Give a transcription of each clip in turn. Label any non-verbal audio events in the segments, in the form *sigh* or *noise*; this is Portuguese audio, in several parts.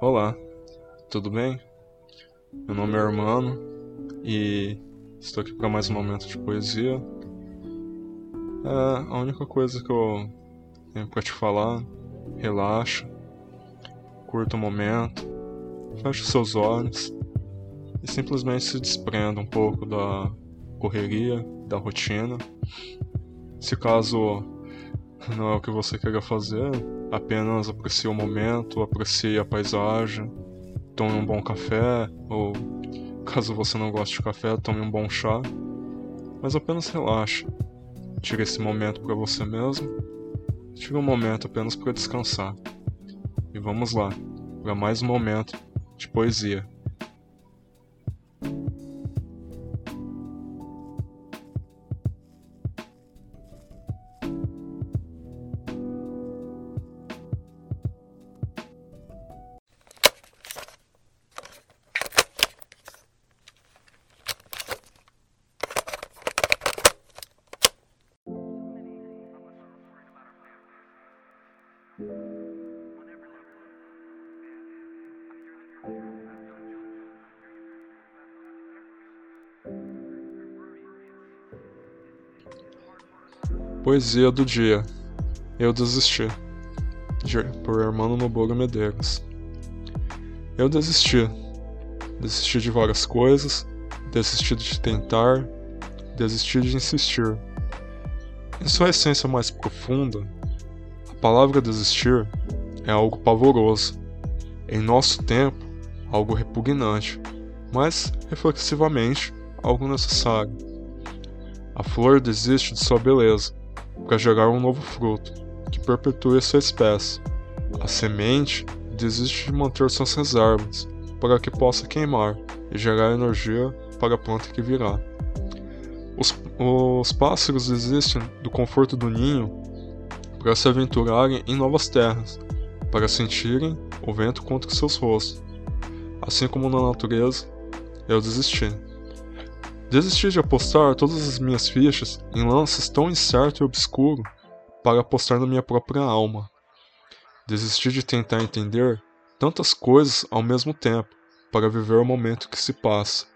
Olá, tudo bem? Meu nome é Hermano e estou aqui para mais um momento de poesia. É a única coisa que eu tenho para te falar. Relaxa, curta o momento, feche seus olhos e simplesmente se desprenda um pouco da correria, da rotina. Se caso não é o que você queira fazer, apenas aprecie o momento, aprecie a paisagem, tome um bom café, ou caso você não goste de café, tome um bom chá. Mas apenas relaxe. Tire esse momento para você mesmo. Tire um momento apenas para descansar. E vamos lá, para mais um momento de poesia. Poesia do dia. Eu desisti. De, por Hermano Nobouro Medeiros. Eu desisti. Desisti de várias coisas. Desisti de tentar. Desisti de insistir. Em sua essência mais profunda, palavra desistir é algo pavoroso. Em nosso tempo, algo repugnante, mas reflexivamente algo necessário. A flor desiste de sua beleza, para gerar um novo fruto, que perpetue sua espécie. A semente desiste de manter suas reservas, para que possa queimar e gerar energia para a planta que virá. Os, os pássaros desistem do conforto do ninho para se aventurarem em novas terras, para sentirem o vento contra seus rostos. Assim como na natureza, eu desisti. Desisti de apostar todas as minhas fichas em lances tão incerto e obscuro para apostar na minha própria alma. Desisti de tentar entender tantas coisas ao mesmo tempo para viver o momento que se passa.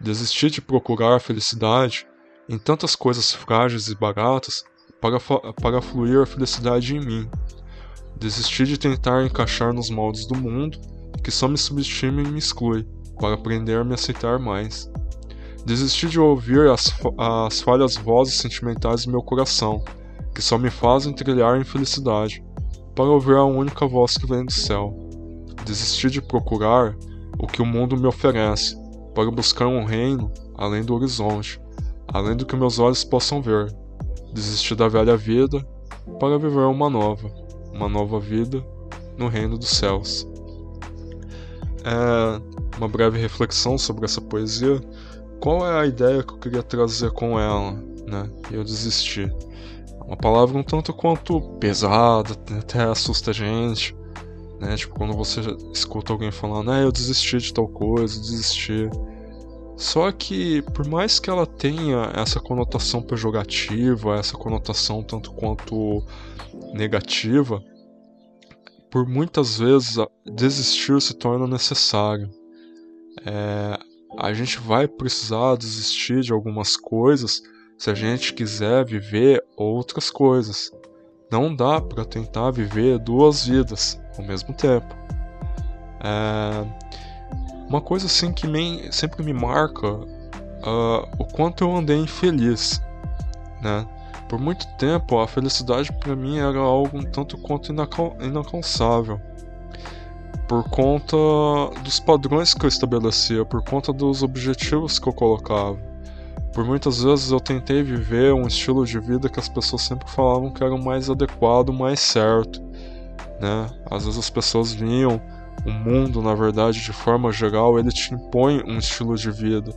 Desisti de procurar felicidade em tantas coisas frágeis e baratas para, para fluir a felicidade em mim. Desisti de tentar encaixar nos moldes do mundo que só me subestima e me exclui, para aprender a me aceitar mais. Desisti de ouvir as, as falhas vozes sentimentais do meu coração, que só me fazem trilhar em felicidade, para ouvir a única voz que vem do céu. Desisti de procurar o que o mundo me oferece, para buscar um reino além do horizonte, além do que meus olhos possam ver. Desisti da velha vida para viver uma nova, uma nova vida no reino dos céus. É uma breve reflexão sobre essa poesia qual é a ideia que eu queria trazer com ela, né? E eu desisti. Uma palavra um tanto quanto pesada, até assusta a gente, né? Tipo, quando você escuta alguém falando, ah, eu desisti de tal coisa, desisti. Só que, por mais que ela tenha essa conotação pejorativa, essa conotação tanto quanto negativa, por muitas vezes desistir se torna necessário. É, a gente vai precisar desistir de algumas coisas se a gente quiser viver outras coisas. Não dá para tentar viver duas vidas ao mesmo tempo. É... Uma coisa assim que me, sempre me marca uh, o quanto eu andei infeliz, né? Por muito tempo a felicidade para mim era algo um tanto quanto inalcançável por conta dos padrões que eu estabelecia, por conta dos objetivos que eu colocava. Por muitas vezes eu tentei viver um estilo de vida que as pessoas sempre falavam que era o mais adequado, o mais certo, né? Às vezes as pessoas vinham o mundo, na verdade, de forma geral, ele te impõe um estilo de vida.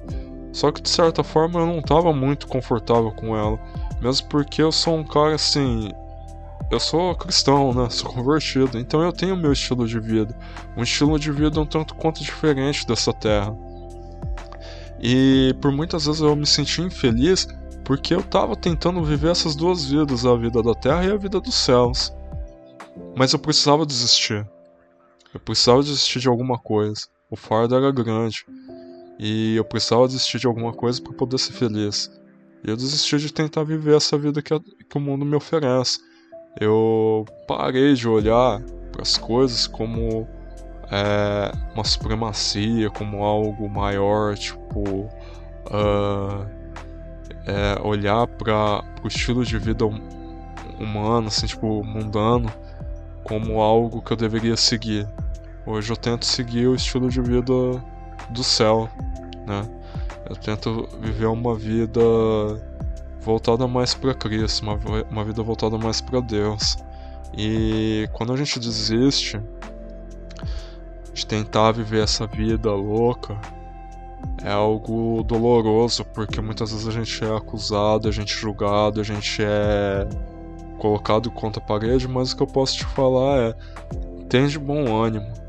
Só que de certa forma eu não estava muito confortável com ela, mesmo porque eu sou um cara assim, eu sou cristão, né? *laughs* Sou convertido. Então eu tenho meu estilo de vida. Um estilo de vida um tanto quanto diferente dessa terra. E por muitas vezes eu me senti infeliz porque eu estava tentando viver essas duas vidas, a vida da terra e a vida dos céus. Mas eu precisava desistir. Eu precisava desistir de alguma coisa. O fardo era grande. E eu precisava desistir de alguma coisa para poder ser feliz. E eu desisti de tentar viver essa vida que, a, que o mundo me oferece. Eu parei de olhar para as coisas como é, uma supremacia, como algo maior, tipo. Uh, é, olhar para o estilo de vida humano, assim, tipo, mundano, como algo que eu deveria seguir. Hoje eu tento seguir o estilo de vida do céu, né? Eu tento viver uma vida voltada mais para Cristo, uma, uma vida voltada mais para Deus. E quando a gente desiste de tentar viver essa vida louca, é algo doloroso, porque muitas vezes a gente é acusado, a gente é julgado, a gente é colocado contra a parede, mas o que eu posso te falar é: tem de bom ânimo.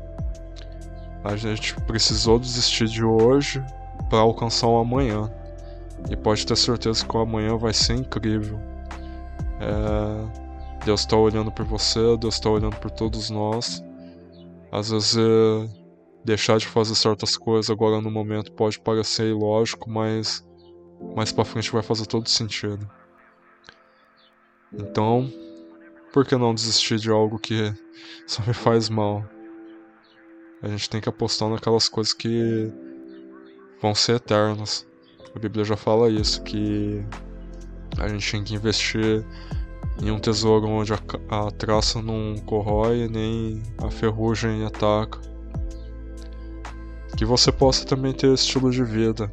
A gente precisou desistir de hoje para alcançar o amanhã. E pode ter certeza que o amanhã vai ser incrível. É... Deus está olhando por você, Deus está olhando por todos nós. Às vezes é... deixar de fazer certas coisas agora no momento pode parecer ilógico, mas mais para frente vai fazer todo sentido. Então, por que não desistir de algo que só me faz mal? A gente tem que apostar naquelas coisas que vão ser eternas. A Bíblia já fala isso, que a gente tem que investir em um tesouro onde a, a traça não corrói nem a ferrugem ataca. Que você possa também ter estilo de vida.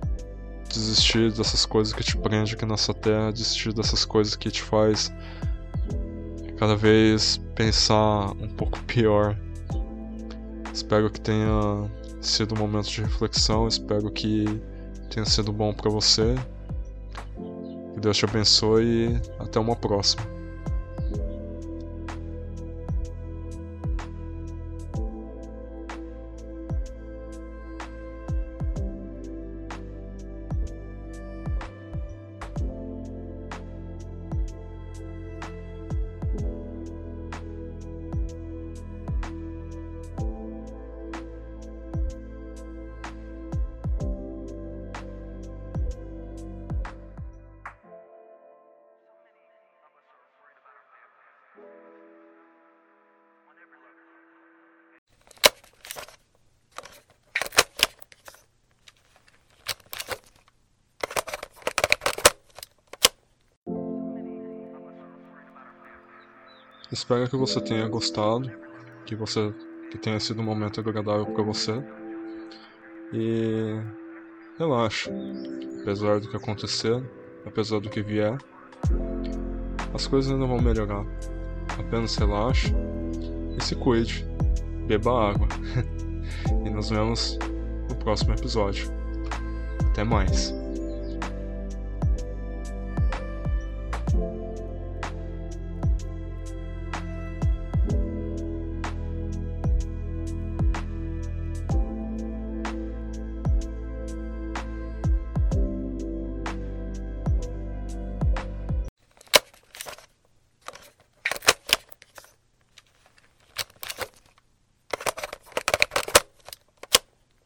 Desistir dessas coisas que te prende aqui nessa terra, desistir dessas coisas que te faz cada vez pensar um pouco pior. Espero que tenha sido um momento de reflexão, espero que tenha sido bom para você. Que Deus te abençoe e até uma próxima. Espero que você tenha gostado, que você que tenha sido um momento agradável para você. E relaxa. Apesar do que acontecer, apesar do que vier, as coisas ainda vão melhorar. Apenas relaxe e se cuide. Beba água. *laughs* e nos vemos no próximo episódio. Até mais.